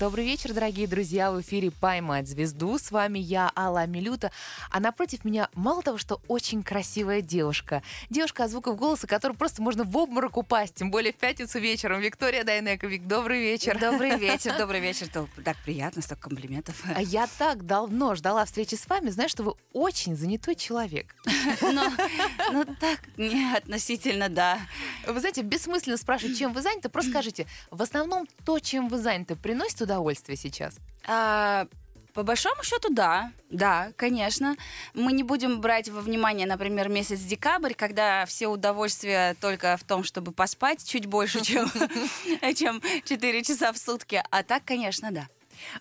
Добрый вечер, дорогие друзья. В эфире «Поймать звезду». С вами я, Алла Милюта. А напротив меня мало того, что очень красивая девушка. Девушка от звуков голоса, которую просто можно в обморок упасть. Тем более в пятницу вечером. Виктория Дайнековик, добрый вечер. Добрый вечер, добрый вечер. Так приятно, столько комплиментов. А я так давно ждала встречи с вами. Знаю, что вы очень занятой человек. Ну, ну так, не относительно, да. Вы знаете, бессмысленно спрашивать, чем вы заняты. Просто скажите, в основном то, чем вы заняты, приносит удовольствие сейчас? А, по большому счету, да. Да, конечно. Мы не будем брать во внимание, например, месяц декабрь, когда все удовольствия только в том, чтобы поспать чуть больше, чем, чем 4 часа в сутки. А так, конечно, да.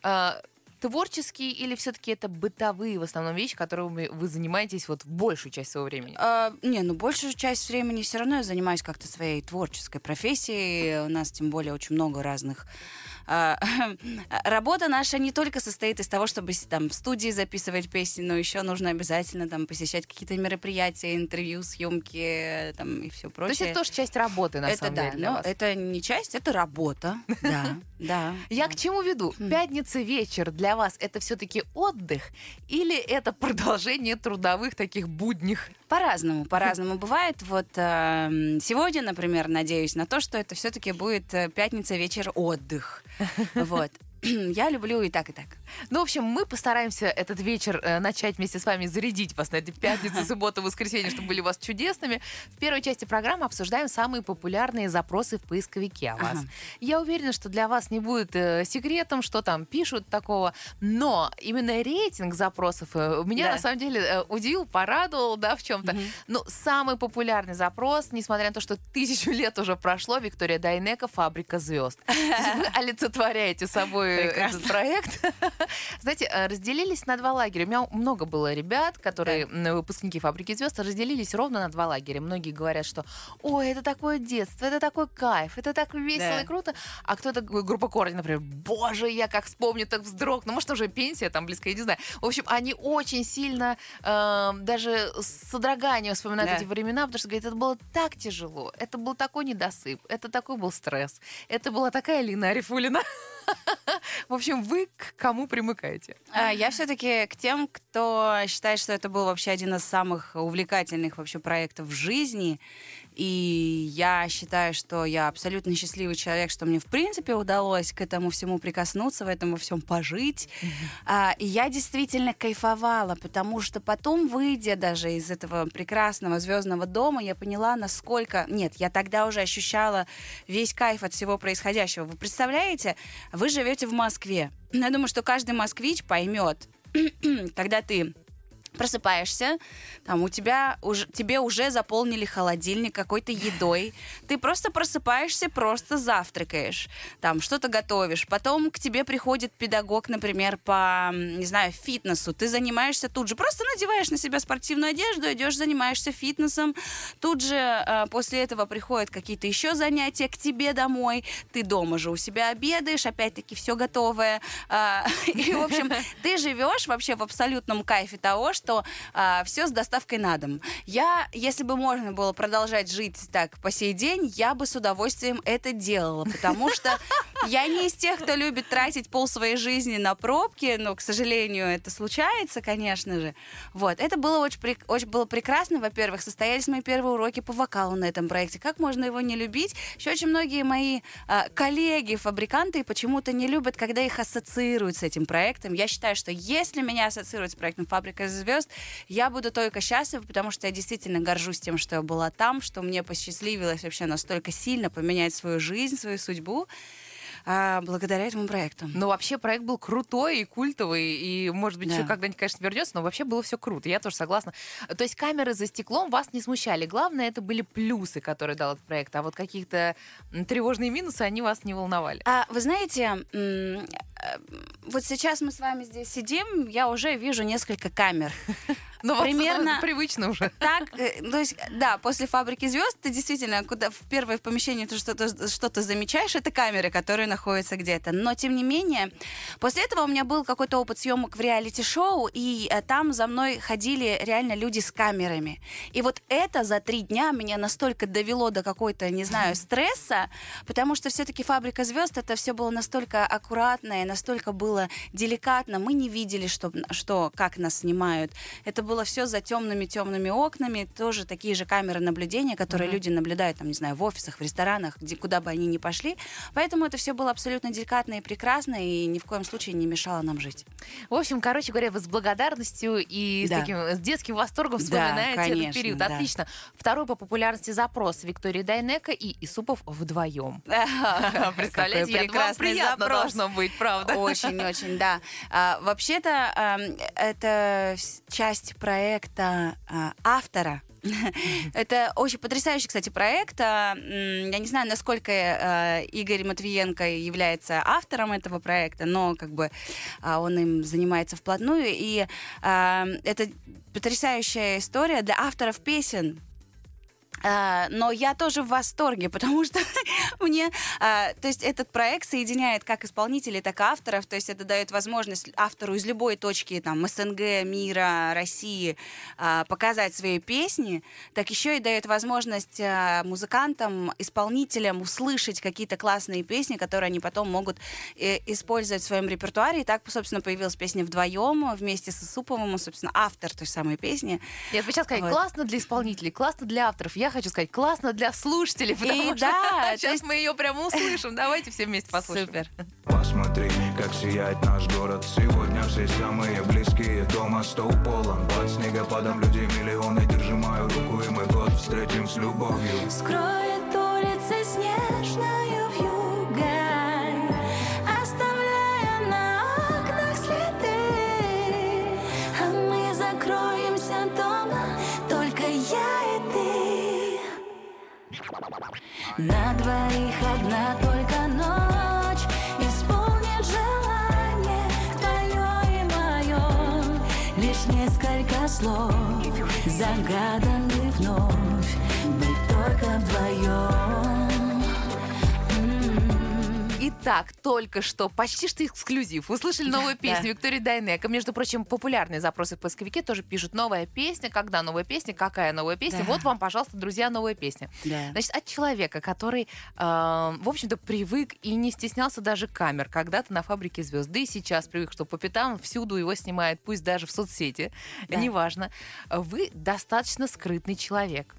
А, творческие или все-таки это бытовые в основном вещи, которыми вы занимаетесь вот большую часть своего времени? А, не, ну большую часть времени все равно я занимаюсь как-то своей творческой профессией. У нас тем более очень много разных работа наша не только состоит из того, чтобы там в студии записывать песни, но еще нужно обязательно там посещать какие-то мероприятия, интервью, съемки там и все прочее. То есть это тоже часть работы, на это самом да, деле, для но вас. это не часть, это работа. Да, да. Я к чему веду? Пятница вечер для вас это все-таки отдых или это продолжение трудовых таких будних? По-разному, по-разному бывает. Вот э, сегодня, например, надеюсь на то, что это все-таки будет э, пятница вечер отдых. Вот. Я люблю и так, и так. Ну, в общем, мы постараемся этот вечер э, начать вместе с вами зарядить вас на этой пятницу, субботу, воскресенье, чтобы были у вас чудесными. В первой части программы обсуждаем самые популярные запросы в поисковике о вас. Ага. Я уверена, что для вас не будет э, секретом, что там пишут такого, но именно рейтинг запросов э, меня Да. на самом деле э, удивил, порадовал, да, в чем-то. Мгм. Ну, самый популярный запрос, несмотря на то, что тысячу лет уже прошло, Виктория Дайнека «Фабрика звезд». Вы олицетворяете собой Прекрасно. этот проект. Знаете, э, разделились на два лагеря. У меня много было ребят, которые м, выпускники «Фабрики звезд», разделились ровно на два лагеря. Многие говорят, что «Ой, это такое детство, это такой кайф, это так весело Да. и круто». А кто-то, группа «Корни», например, «Боже, я как вспомню, так вздрогну». Может, уже пенсия там близко, я не знаю. В общем, они очень сильно э, даже с содроганием вспоминают Да. эти времена, потому что, говорят, это было так тяжело, это был такой недосып, это такой был стресс, это была такая Лина Арифулина. В общем, вы к кому примыкаете? А, Я все-таки к тем, кто считает, что это был вообще один из самых увлекательных вообще проектов в жизни. И я считаю, что я абсолютно счастливый человек, что мне в принципе удалось к этому всему прикоснуться, в этом во всем пожить. А, И я действительно кайфовала, потому что потом, выйдя даже из этого прекрасного звездного дома, я поняла, насколько... Нет, я тогда уже ощущала весь кайф от всего происходящего. Вы представляете, вы живете в Москве. Я думаю, что каждый москвич поймет, когда ты просыпаешься, там у тебя уже тебе уже заполнили холодильник какой-то едой, ты просто просыпаешься, просто завтракаешь, там что-то готовишь, потом к тебе приходит педагог, например, по не знаю фитнесу, ты занимаешься тут же, просто надеваешь на себя спортивную одежду, идешь занимаешься фитнесом, тут же э, после этого приходят какие-то еще занятия к тебе домой, ты дома же у себя обедаешь, опять-таки все готовое, А, и в общем ты живешь вообще в абсолютном кайфе того, что все с доставкой на дом. Я, если бы можно было продолжать жить так по сей день, я бы с удовольствием это делала, потому что я не из тех, кто любит тратить пол своей жизни на пробки, но, к сожалению, это случается, конечно же. Вот, это было очень, очень было прекрасно, во-первых, состоялись мои первые уроки по вокалу на этом проекте. Как можно его не любить? Еще очень многие мои а, коллеги, фабриканты почему-то не любят, когда их ассоциируют с этим проектом. Я считаю, что если меня ассоциируют с проектом «Фабрика звезд», я буду только счастлива, потому что я действительно горжусь тем, что я была там, что мне посчастливилось вообще настолько сильно поменять свою жизнь, свою судьбу а, благодаря этому проекту. Но вообще проект был крутой и культовый, и, может быть, Да. еще когда-нибудь, конечно, вернется, но вообще было все круто. Я тоже согласна. То есть камеры за стеклом вас не смущали. Главное, это были плюсы, которые дал этот проект. А вот каких-то м, тревожные минусы, они вас не волновали. А вы знаете, вот сейчас мы с вами здесь сидим, я уже вижу несколько камер. Вам Примерно- привычно уже. Так, э, то есть, да, после фабрики звезд ты действительно, куда в первое в помещении ты что-то что замечаешь, это камеры, которые находятся где-то. Но тем не менее, после этого у меня был какой-то опыт съемок в реалити-шоу, и э, там за мной ходили реально люди с камерами. И вот это за три дня меня настолько довело до какой-то, не знаю, стресса, потому что все-таки фабрика звезд это все было настолько аккуратно и настолько было деликатно. Мы не видели, что, что как нас снимают. Это было все за темными темными окнами, тоже такие же камеры наблюдения, которые люди наблюдают, там, не знаю, в офисах, в ресторанах, где, куда бы они ни пошли. Поэтому это все было абсолютно деликатно и прекрасно, и ни в коем случае не мешало нам жить. В общем, короче говоря, вы с благодарностью и с, Да. таким, с детским восторгом Да, вспоминаете этот конечно, период. да. Отлично. Второй по популярности запрос Виктория Дайнека и Исупов вдвоем. Представляете, я думаю, приятно должно быть, правда? Очень-очень, да. А, вообще-то это с- часть проекта а, автора. Это очень потрясающий, кстати, проект. А, Я не знаю, насколько э, Игорь Матвиенко является автором этого проекта, но как бы а, он им занимается вплотную. И а, это потрясающая история для авторов песен. А, но я тоже в восторге, потому что мне, а, то есть этот проект соединяет как исполнителей, так и авторов, то есть это дает возможность автору из любой точки там СНГ, мира, России а, показать свои песни, так еще и дает возможность музыкантам, исполнителям услышать какие-то классные песни, которые они потом могут э, использовать в своем репертуаре. И так, собственно, появилась песня вдвоем вместе с Исуповым, он, собственно, автор той самой песни. Я сейчас сказать, Вот. классно для исполнителей, классно для авторов. Я хочу сказать, классно для слушателей, потому что да, сейчас есть- мы ее прямо услышим. Давайте все вместе послушаем. Супер. Посмотри, как сияет наш город Сегодня все самые близкие Дома стол полон под снегопадом Людей миллионы Держи мою руку и мы год встретим с любовью Скроет улицы снежную вьюгой, На двоих одна только ночь. Исполнит желание твое и мое Лишь несколько слов Загаданы вновь. Быть только вдвоем Итак, только что, почти что эксклюзив. Услышали новую песню. Виктории Дайнека. Между прочим, популярные запросы в поисковике тоже пишут новая песня. Когда новая песня? Какая новая песня? Вот вам, пожалуйста, друзья, новая песня. Значит, от человека, который, э, в общем-то, привык и не стеснялся даже камер когда-то на фабрике звезд. Да и сейчас привык, что по пятам всюду его снимают, пусть даже в соцсети. Неважно. Вы достаточно скрытный человек.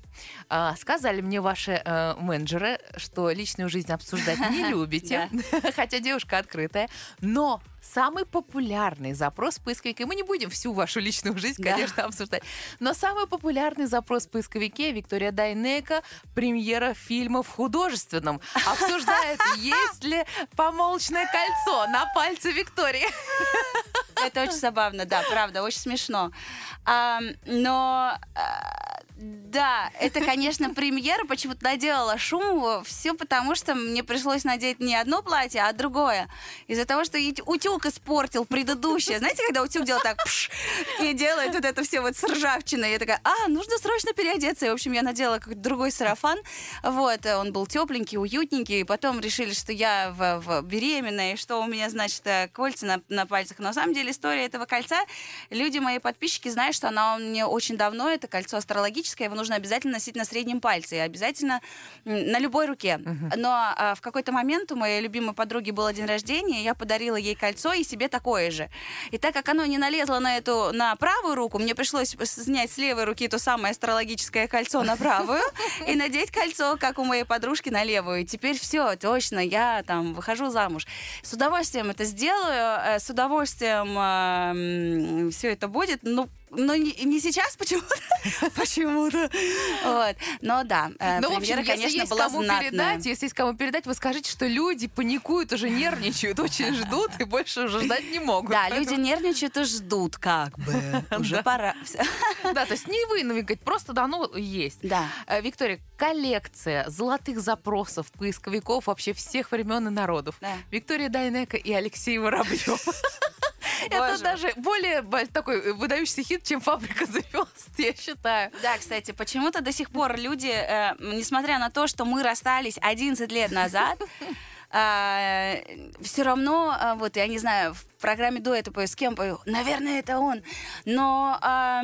А, сказали мне ваши э, менеджеры, что личную жизнь обсуждать не любите, хотя девушка открытая, но самый популярный запрос в поисковике, мы не будем всю вашу личную жизнь, Да. конечно, обсуждать, но самый популярный запрос в поисковике Виктория Дайнека премьера фильма в художественном. Обсуждает, есть ли помолвочное кольцо на пальце Виктории. Это очень забавно, да, правда, очень смешно. А, но а, да, это, конечно, премьера почему-то наделала шум. Все потому, что мне пришлось надеть не одно платье, а другое. Из-за того, что утюг испортил предыдущее. Знаете, когда утюг делает так пш, и делает вот это все вот с ржавчиной. Я такая, а, нужно срочно переодеться. И, в общем, я надела какой-то другой сарафан. Вот, э, он был тепленький, уютненький. И потом решили, что я в, в беременная, и что у меня, значит, э, кольца на, на пальцах. Но на самом деле история этого кольца, люди, мои подписчики, знают, что она у меня очень давно, это кольцо астрологическое, его нужно обязательно носить на среднем пальце, и обязательно на любой руке. Но а, в какой-то момент у моей любимой подруги был день рождения, я подарила ей кольцо и себе такое же. И так как оно не налезло на эту, на правую руку, мне пришлось снять с левой руки то самое астрологическое кольцо на правую и надеть кольцо, как у моей подружки, на левую. И теперь все, точно, я там выхожу замуж. С удовольствием это сделаю, э, с удовольствием все это будет. Ну, но не, не сейчас почему-то. почему-то. Вот. Но да, э, Ну, в общем, премьера, конечно, есть была кому знатная. передать, если есть кому передать, вы скажите, что люди паникуют, уже нервничают, очень ждут и больше уже ждать не могут. Да, Поэтому- люди нервничают и ждут, как бы. Уже пора. Да, то есть не вы навигать, просто да, ну, есть. Да. Э, Виктория, коллекция золотых запросов поисковиков вообще всех времен и народов. Да. Виктория Дайнека и Алексей Воробьев. Это даже более бо- такой э, выдающийся хит, чем «Фабрика звезд», я считаю. Да, кстати, почему-то до сих пор люди, э, несмотря на то, что мы расстались 11 лет назад, все равно, а, вот я не знаю, в программе дуэта пою, с кем пою, наверное, это он. Но, а,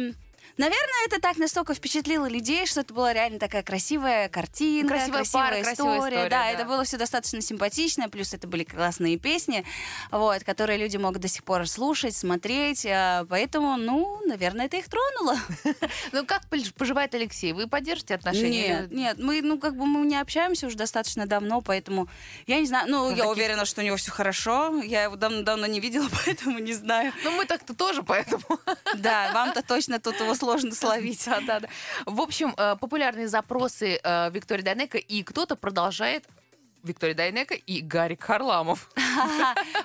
наверное, это так настолько впечатлило людей, что это была реально такая красивая картинка, Красивая пара, красивая история, да, да. это было все достаточно симпатично, плюс это были классные песни, вот, которые люди могут до сих пор слушать, смотреть, а, поэтому, ну, наверное, это их тронуло. Ну, как пож- поживает Алексей? Вы поддержите отношения? Нет, нет, мы, ну, как бы мы не общаемся уже достаточно давно, поэтому я не знаю, ну, я такие- уверена, что у него все хорошо, я его давно-давно не видела, поэтому не знаю. Ну, мы так-то тоже, поэтому... Да, вам-то точно тут его сложно словить. Да, да, да. В общем, э, популярные запросы э, Виктории Дайнеко, и кто-то продолжает Виктория Дайнеко и Гарик Харламов.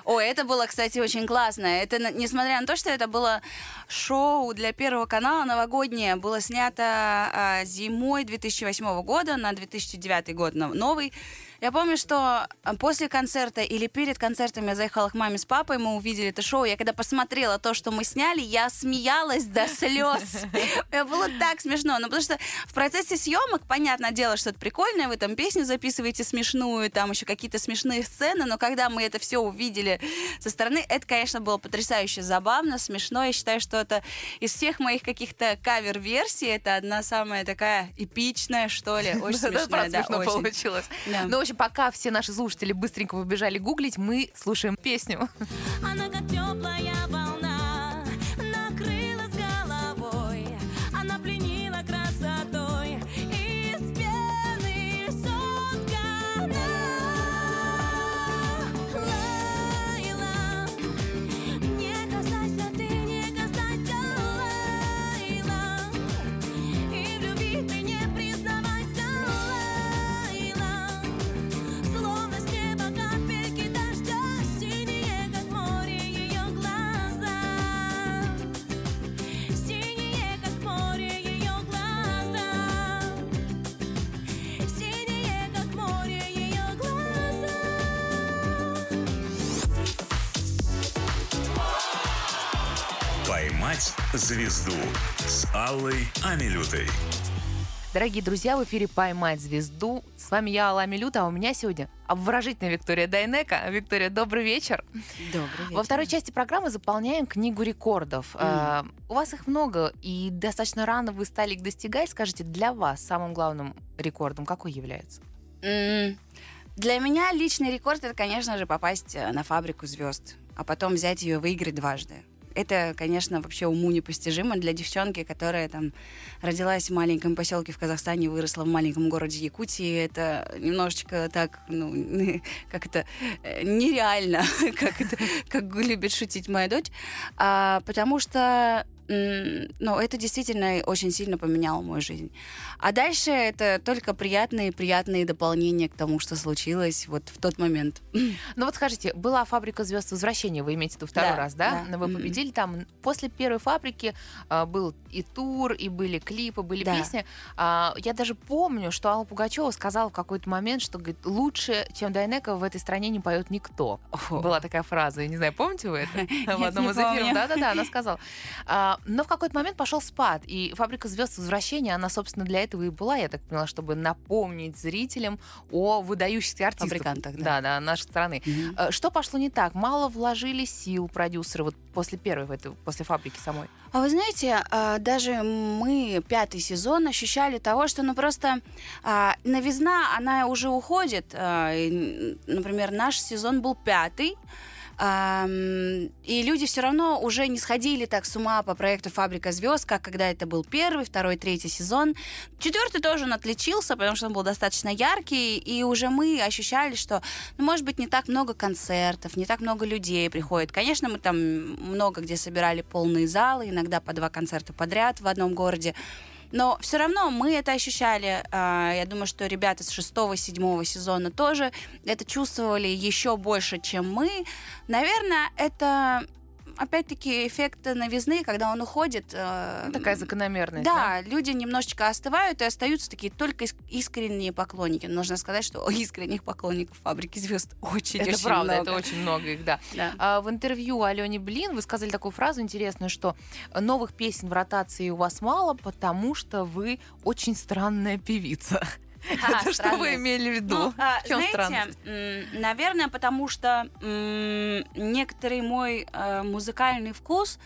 Ой, это было, кстати, очень классно. Это, несмотря на то, что это было шоу для Первого канала новогоднее, было снято а, зимой 2008 года на 2009 год, но- новый. Я помню, что а, после концерта или перед концертом я заехала к маме с папой, мы увидели это шоу. Я когда посмотрела то, что мы сняли, я смеялась до слез. Это было так смешно. Ну, потому что в процессе съемок, понятное дело, что это прикольно, вы там песню записываете смешную, там еще какие-то смешные сцены, но когда мы это все увидели со стороны, это, конечно, было потрясающе забавно, смешно. Я считаю, что это из всех моих каких-то кавер-версий, это одна самая такая эпичная, что ли. Очень смешная, да, смешно очень. получилось. Ну, в общем, пока все наши слушатели быстренько побежали гуглить, мы слушаем песню. Она как теплая звезду» с Аллой Амилютой. Дорогие друзья, в эфире «Поймать звезду». С вами я, Алла Милюта, а у меня сегодня обворожительная Виктория Дайнека. Виктория, добрый вечер. Добрый Во второй части программы заполняем книгу рекордов. Э, У вас их много, и достаточно рано вы стали их достигать. Скажите, для вас самым главным рекордом какой является? М, Для меня личный рекорд это, конечно же, попасть э, на фабрику звезд, а потом взять ее и выиграть дважды. Это, конечно, вообще уму непостижимо для девчонки, которая там родилась в маленьком поселке в Казахстане, выросла в маленьком городе Якутии. Это немножечко так, ну, как это, э, нереально, как это, как любит шутить моя дочь. А, потому что ну, это действительно очень сильно поменяло мою жизнь. А дальше это только приятные, приятные дополнения к тому, что случилось вот в тот момент. Ну вот скажите, была фабрика звезд возвращения, вы имеете в виду второй Да, раз, да? да. Но Вы победили там. После первой фабрики а, был и тур, и были клипы, были Да. песни. А, я даже помню, что Алла Пугачева сказала в какой-то момент, что говорит, лучше, чем Дайнека в этой стране не поет никто. О. Была такая фраза, я не знаю, помните вы это? В одном из эфиров. Да-да-да, она сказала. А, Но в какой-то момент пошел спад, и фабрика звезд возвращения, она, собственно, для этого и была, я так поняла, чтобы напомнить зрителям о выдающихся артистах. Фабрикантах, да. Да, да, нашей страны. Э, Что пошло не так? Мало вложили сил продюсеры вот после первой, после фабрики самой? А вы знаете, а, даже мы пятый сезон ощущали того, что ну просто новизна, она уже уходит. Например, наш сезон был пятый. И люди все равно уже не сходили так с ума по проекту «Фабрика звезд», как когда это был первый, второй, третий сезон. Четвертый тоже он отличился, потому что он был достаточно яркий, и уже мы ощущали, что, ну, может быть, не так много концертов, не так много людей приходит. Конечно, мы там много где собирали полные залы, иногда по два концерта подряд в одном городе. Но все равно мы это ощущали. А, Я думаю, что ребята с шестого, седьмого сезона тоже это чувствовали еще больше, чем мы. Наверное, это опять-таки, эффект новизны, когда он уходит. э, Такая закономерность. Да, люди немножечко остывают и остаются такие только ис- искренние поклонники. Нужно сказать, что искренних поклонников фабрики звезд очень Это очень правда, много. это очень много их, да. Да. А, в интервью Алене Блин вы сказали такую фразу интересную, что новых песен в ротации у вас мало, потому что вы очень странная певица. Это что вы имели в виду? Ну, а, В чем знаете, м, наверное, потому что м, некоторый мой э, музыкальный вкус,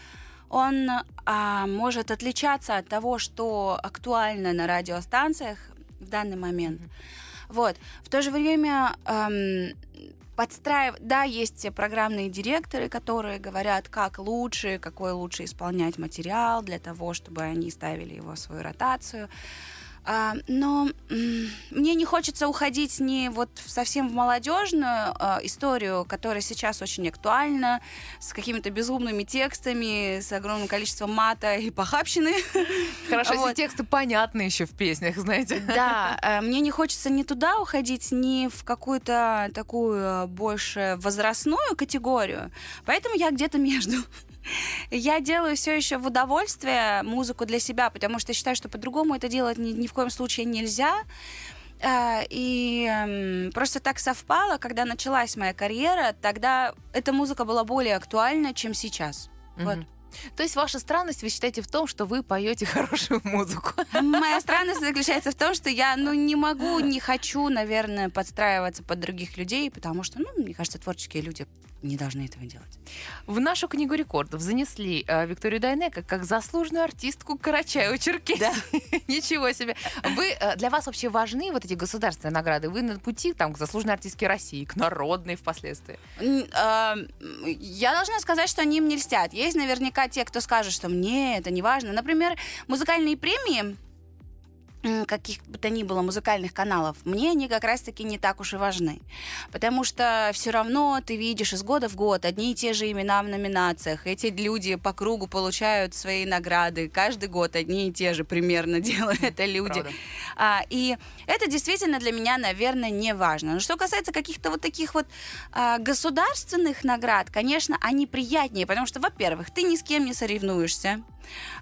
он а, может отличаться от того, что актуально на радиостанциях в данный момент. Вот. В то же время эм, подстраивать... Да, есть программные директоры, которые говорят, как лучше, какой лучше исполнять материал для того, чтобы они ставили его в свою ротацию. А, но мне не хочется уходить не вот совсем в молодежную а, историю, которая сейчас очень актуальна, с какими-то безумными текстами, с огромным количеством мата и похабщины. Хорошо, вот. если тексты понятны еще в песнях, знаете. Да, э, мне не хочется ни туда уходить, ни в какую-то такую больше возрастную категорию. Поэтому я где-то между. Я делаю все еще в удовольствие музыку для себя, потому что считаю, что по-другому это делать ни, ни в коем случае нельзя. Э, И эм, просто так совпало, когда началась моя карьера, тогда эта музыка была более актуальна, чем сейчас. Вот. Мгм. То есть ваша странность вы считаете в том, что вы поете хорошую музыку. Моя странность заключается в том, что я, ну, не могу, не хочу, наверное, подстраиваться под других людей, потому что, ну, мне кажется, творческие люди не должны этого делать. В нашу книгу рекордов занесли э, Викторию Дайнеко как заслуженную артистку Карачаева-Черкесии. Ничего себе. Вы, э, для вас вообще важны вот эти государственные награды? Вы на пути там, к заслуженной артистке России, к народной впоследствии? М, Я должна сказать, что они им не льстят. Есть наверняка те, кто скажет, что мне это не важно. Например, музыкальные премии каких бы то ни было музыкальных каналов, мне они как раз-таки не так уж и важны. Потому что все равно ты видишь из года в год одни и те же имена в номинациях. Эти люди по кругу получают свои награды. Каждый год одни и те же примерно делают это люди. А, и это действительно для меня, наверное, не важно. Но что касается каких-то вот таких вот а, государственных наград, конечно, они приятнее, потому что, во-первых, ты ни с кем не соревнуешься.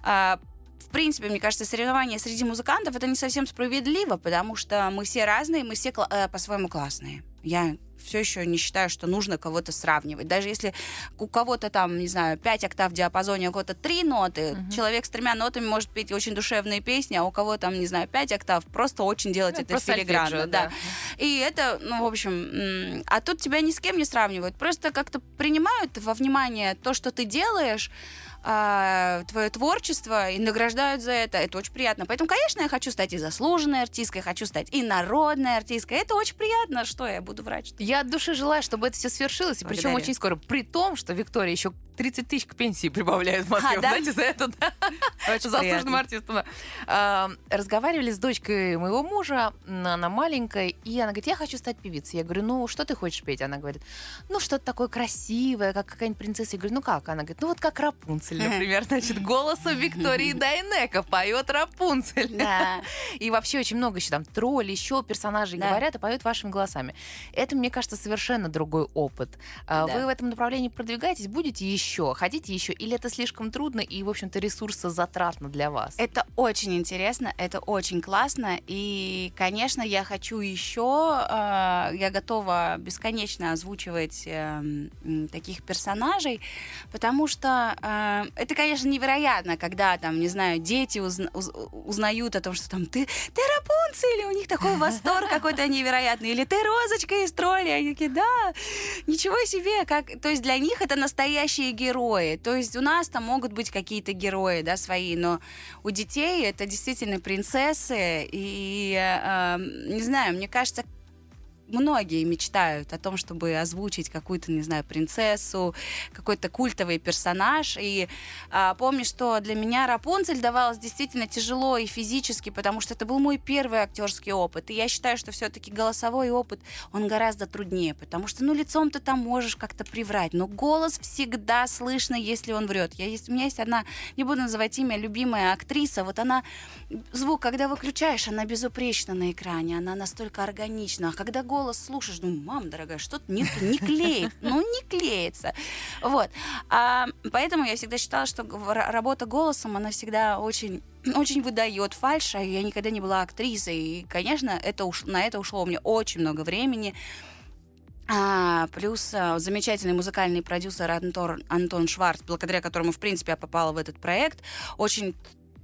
А, в принципе, мне кажется, соревнования среди музыкантов это не совсем справедливо, потому что мы все разные, мы все кла- э, по-своему классные. Я все еще не считаю, что нужно кого-то сравнивать. Даже если у кого-то там, не знаю, 5 октав в диапазоне, а у кого-то 3 ноты, человек с тремя нотами может петь очень душевные песни, а у кого там, не знаю, 5 октав, просто очень делать Ну, это филигранно. да. да. И это, ну, в общем, а тут тебя ни с кем не сравнивают, просто как-то принимают во внимание то, что ты делаешь, а, твое творчество и награждают за это. Это очень приятно. Поэтому, конечно, я хочу стать и заслуженной артисткой, хочу стать и народной артисткой. Это очень приятно. Что я буду ли? Я от души желаю, чтобы это все свершилось, и причем очень скоро. При том, что Виктория еще 30 тысяч к пенсии прибавляют в Москве. А, да? Знаете, за это, да? Очень заслуженным артистом. да. А, Разговаривали с дочкой моего мужа, она маленькая, и она говорит, я хочу стать певицей. Я говорю, ну, что ты хочешь петь? Она говорит, ну, что-то такое красивое, как какая-нибудь принцесса. Я говорю, ну, как? Она говорит, ну, вот как Рапунцель, например. Значит, голосом Виктории Дайнеко поет Рапунцель. Да. И вообще очень много еще там тролли, еще персонажей Да. говорят и поют вашими голосами. Это, мне кажется, совершенно другой опыт. А Да. Вы в этом направлении продвигаетесь, будете еще, хотите еще, или это слишком трудно и, в общем-то, ресурсозатратно для вас? Это очень интересно, это очень классно. И, конечно, я хочу еще, э, я готова бесконечно озвучивать э, таких персонажей, потому что э, это, конечно, невероятно, когда там, не знаю, дети узна- уз- узнают о том, что там ты, ты Рапунцель, у них такой восторг какой-то невероятный, или ты Розочка из тролли, они такие, да, ничего себе, как, то есть для них это настоящие герои, то есть у нас там могут быть какие-то герои, да, свои, но у детей это действительно принцессы, и, э, э, не знаю, мне кажется, многие мечтают о том, чтобы озвучить какую-то, не знаю, принцессу, какой-то культовый персонаж. И а, помню, что для меня Рапунцель давалось действительно тяжело и физически, потому что это был мой первый актерский опыт. И я считаю, что все-таки голосовой опыт, он гораздо труднее, потому что, ну, лицом ты там можешь как-то приврать, но голос всегда слышно, если он врет. Я, есть, у меня есть одна, не буду называть имя, любимая актриса, вот она, звук, когда выключаешь, она безупречна на экране, она настолько органична, а когда голос голос слушаешь, думаю, мама дорогая, что-то не, не клеит, ну не клеится. Вот. А, поэтому я всегда считала, что работа голосом, она всегда очень очень выдает фальш, а я никогда не была актрисой. И, конечно, это уш- на это ушло у меня очень много времени. А, плюс а, замечательный музыкальный продюсер Антон, Антон Шварц, благодаря которому, в принципе, я попала в этот проект, очень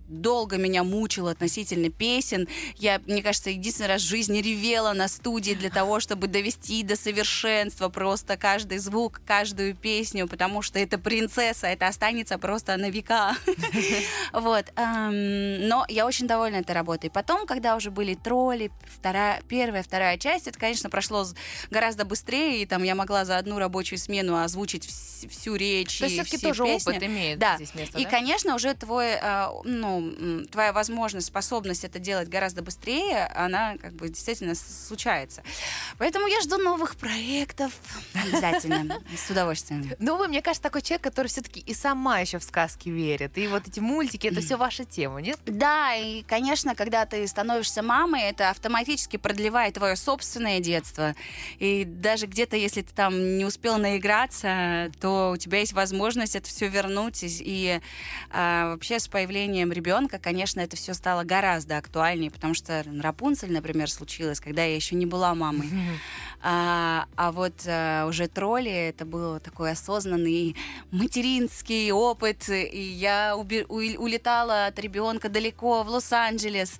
долго меня мучил относительно песен. Я, мне кажется, единственный раз в жизни ревела на студии для того, чтобы довести до совершенства просто каждый звук, каждую песню, потому что это принцесса, это останется просто на века. Вот. эм, Но я очень довольна этой работой. Потом, когда уже были тролли, вторая, первая, вторая часть, это, конечно, прошло гораздо быстрее, и там я могла за одну рабочую смену озвучить вс- всю речь То есть и все-таки все тоже опыт имеет здесь место, И, конечно, уже твой, э, ну, твоя возможность, способность это делать гораздо быстрее, она как бы действительно случается. Поэтому я жду новых проектов. Обязательно. С удовольствием. Ну, вы, мне кажется, такой человек, который все-таки и сама еще в сказки верит. И вот эти мультики, это все ваша тема, нет? Да, и, конечно, когда ты становишься мамой, это автоматически продлевает твое собственное детство. И даже где-то, если ты там не успел наиграться, то у тебя есть возможность это все вернуть. И, и, а, вообще с появлением ребенка, конечно, это все стало гораздо актуальнее, потому что Рапунцель, например, случилось, когда я еще не была мамой. А, а вот а, уже тролли это был такой осознанный материнский опыт, и я уби- у- улетала от ребенка далеко в Лос-Анджелес.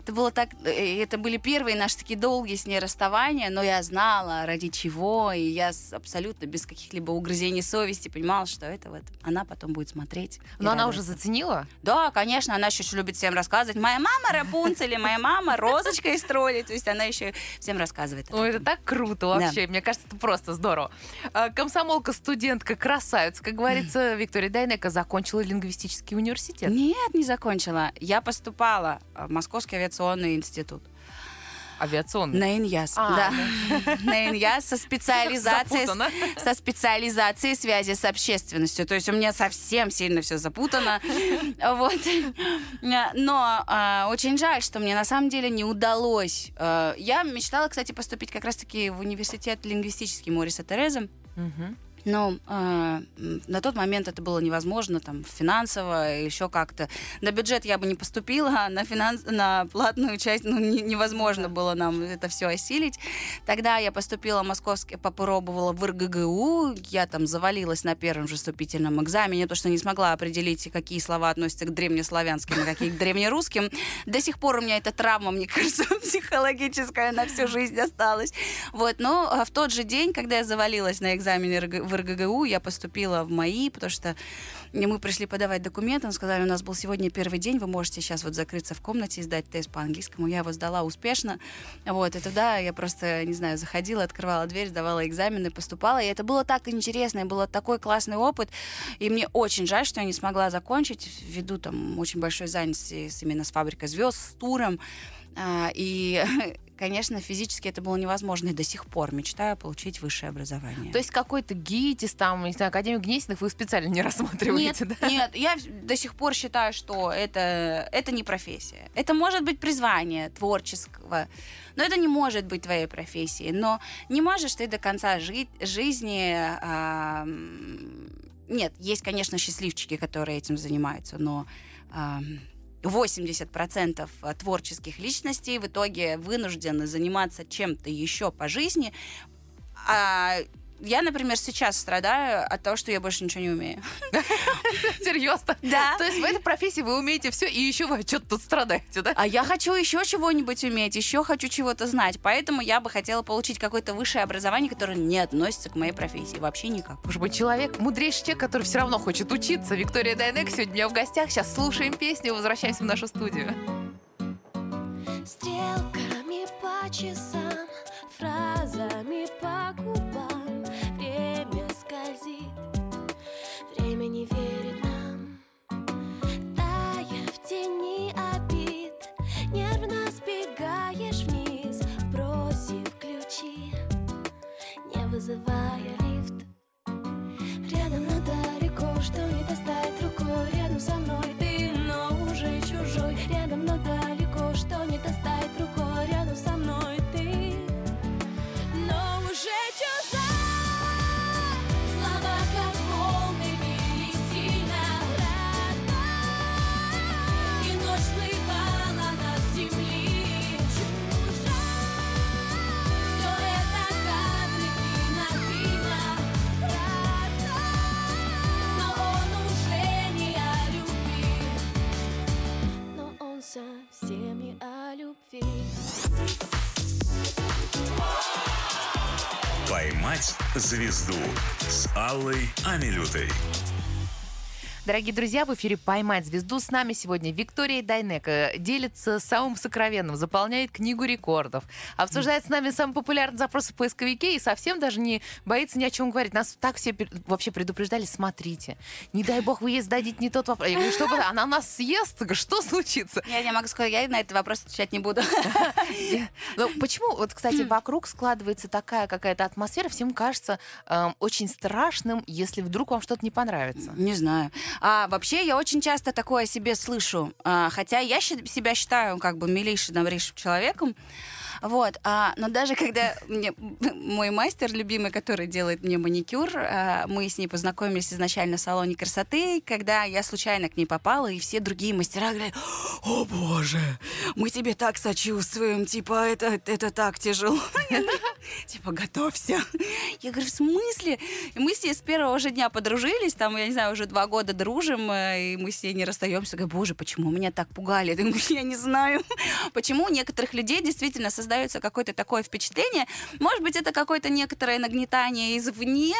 Это было так, э, это были первые наши такие долгие с ней расставания, но я знала ради чего, и я абсолютно без каких-либо угрызений совести понимала, что это вот она потом будет смотреть. Но она уже заценила. Да, конечно, она еще любит всем рассказывать. Моя мама Рапунцель, моя мама Розочка из тролли. То есть она еще всем рассказывает. Ой, это так круто вообще. Мне кажется, это просто здорово. А, Комсомолка, студентка, красавица. Как говорится, Виктория Дайнека закончила лингвистический университет. Нет, не закончила. Я поступала в Московский авиационный институт. Авиационный. На ИНЯС. А, да. На ИНЯС со специализацией, со специализацией связи с общественностью. То есть у меня совсем сильно все запутано. Вот. Но а, очень жаль, что мне на самом деле не удалось. А, Я мечтала, кстати, поступить как раз-таки в университет лингвистический Мориса Тереза. Но э, на тот момент это было невозможно, там, финансово, еще как-то. На бюджет я бы не поступила, а на, финанс... на платную часть ну, не- невозможно было нам это все осилить. Тогда я поступила в московский, попробовала в РГГУ, я там завалилась на первом же вступительном экзамене, потому что не смогла определить, какие слова относятся к древнеславянским, а какие к древнерусским. До сих пор у меня эта травма, мне кажется, психологическая на всю жизнь осталась. Вот, но а, в тот же день, когда я завалилась на экзамене РГ- в РГГУ, я поступила в МАИ, потому что мы пришли подавать документы, он сказали, у нас был сегодня первый день, вы можете сейчас вот закрыться в комнате и сдать тест по английскому. Я его сдала успешно. Вот, и туда я просто, не знаю, заходила, открывала дверь, сдавала экзамены, поступала. И это было так интересно, и было такой классный опыт. И мне очень жаль, что я не смогла закончить ввиду там очень большой занятости именно с фабрикой звезд, с туром. А, И, конечно, физически это было невозможно. И до сих пор мечтаю получить высшее образование. То есть какой-то ГИТИС, там, не знаю, Академию Гнесиных вы специально не рассматриваете, Нет, да? нет, я до сих пор считаю, что это, это не профессия. Это может быть призвание творческого, но это не может быть твоей профессией. Но не можешь ты до конца жить, жизни... м, нет, есть, конечно, счастливчики, которые этим занимаются, но... а, 80% творческих личностей в итоге вынуждены заниматься чем-то еще по жизни. А я, например, сейчас страдаю от того, что я больше ничего не умею. Серьезно? Да. То есть в этой профессии вы умеете все, и еще вы что-то тут страдаете, да? А я хочу еще чего-нибудь уметь, еще хочу чего-то знать. Поэтому я бы хотела получить какое-то высшее образование, которое не относится к моей профессии. Вообще никак. Может быть, человек, мудрейший человек, который все равно хочет учиться. Виктория Дайнек сегодня у меня в гостях. Сейчас слушаем песню, возвращаемся в нашу студию. Стрелками по часам, звезду» с Аллой Амилютой. Дорогие друзья, в эфире «Поймать звезду». С нами сегодня Виктория Дайнека. Делится самым сокровенным, заполняет книгу рекордов. Обсуждает с нами самый популярный запрос в поисковике и совсем даже не боится ни о чем говорить. Нас так все вообще предупреждали, смотрите. Не дай бог вы ей зададите не тот вопрос. Я говорю, что? Она нас съест? Что случится? Я не могу сказать, я на этот вопрос отвечать не буду. Ну, почему, вот, кстати, вокруг складывается такая какая-то атмосфера, всем кажется эм, очень страшным, если вдруг вам что-то не понравится. Не знаю. А вообще я очень часто такое себе слышу. А, хотя я себя считаю как бы милейшим, добрейшим человеком. Вот, а, но даже когда мне мой мастер любимый, который делает мне маникюр, а, мы с ней познакомились изначально в салоне красоты, когда я случайно к ней попала, и все другие мастера говорили, о боже, мы тебе так сочувствуем, типа это, это так тяжело. Типа, готовься. Я говорю, в смысле? Мы с ней с первого же дня подружились, там, я не знаю, уже два года дружим, э, и мы с ней не расстаемся. Говорю, боже, почему меня так пугали? Я говорю, я не знаю. Почему у некоторых людей действительно создается какое-то такое впечатление? Может быть, это какое-то некоторое нагнетание извне,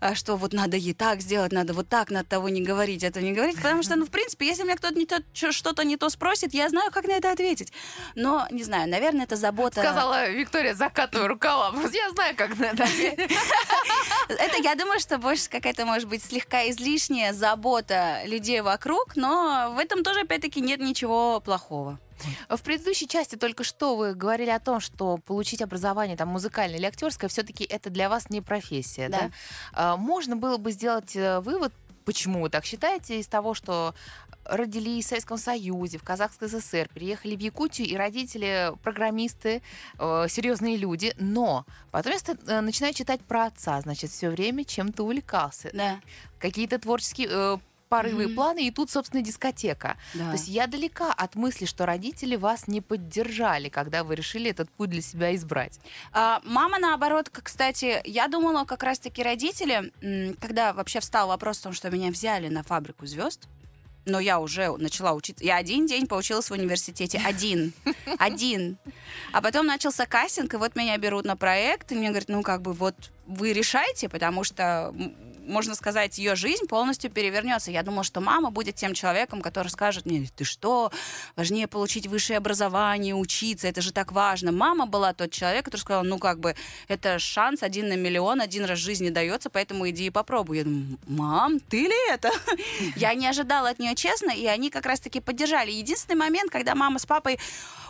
а, что вот надо ей так сделать, надо вот так, надо того не говорить, это не говорить. Потому что, ну, в принципе, если меня кто-то не то, что-то не то спросит, я знаю, как на это ответить. Но, не знаю, наверное, это забота... Сказала Виктория, закатывая рукава. Я знаю, как на это ответить. Это, я думаю, что больше какая-то, может быть, слегка излишняя забота людей вокруг, но в этом тоже, опять-таки, нет ничего плохого. В предыдущей части только что вы говорили о том, что получить образование там музыкальное или актерское все-таки это для вас не профессия, да? Да. А, Можно было бы сделать э, вывод, почему вы так считаете, из того, что родились в Советском Союзе, в Казахской ССР, переехали в Якутию, и родители программисты, э, серьезные люди, но потом я э, начинаю читать про отца, значит, все время чем-то увлекался. Да. Какие-то творческие э, порывы, Мгм. планы, и тут, собственно, дискотека. То есть я далека от мысли, что родители вас не поддержали, когда вы решили этот путь для себя избрать. А, мама, наоборот, кстати, я думала, как раз-таки родители, когда вообще встал вопрос о том, что меня взяли на фабрику звезд, но я уже начала учиться. Я один день поучилась в университете. Один. Один. А потом начался кастинг, и вот меня берут на проект, и мне говорят, ну, как бы, вот вы решайте, потому что, можно сказать, ее жизнь полностью перевернется. Я думала, что мама будет тем человеком, который скажет мне, ты что, важнее получить высшее образование, учиться, это же так важно. Мама была тот человек, который сказал, ну, как бы, это шанс один на миллион, один раз в жизни дается, поэтому иди и попробуй. Я думаю, мам, ты ли это? Я не ожидала от нее честно, и они как раз-таки поддержали. Единственный момент, когда мама с папой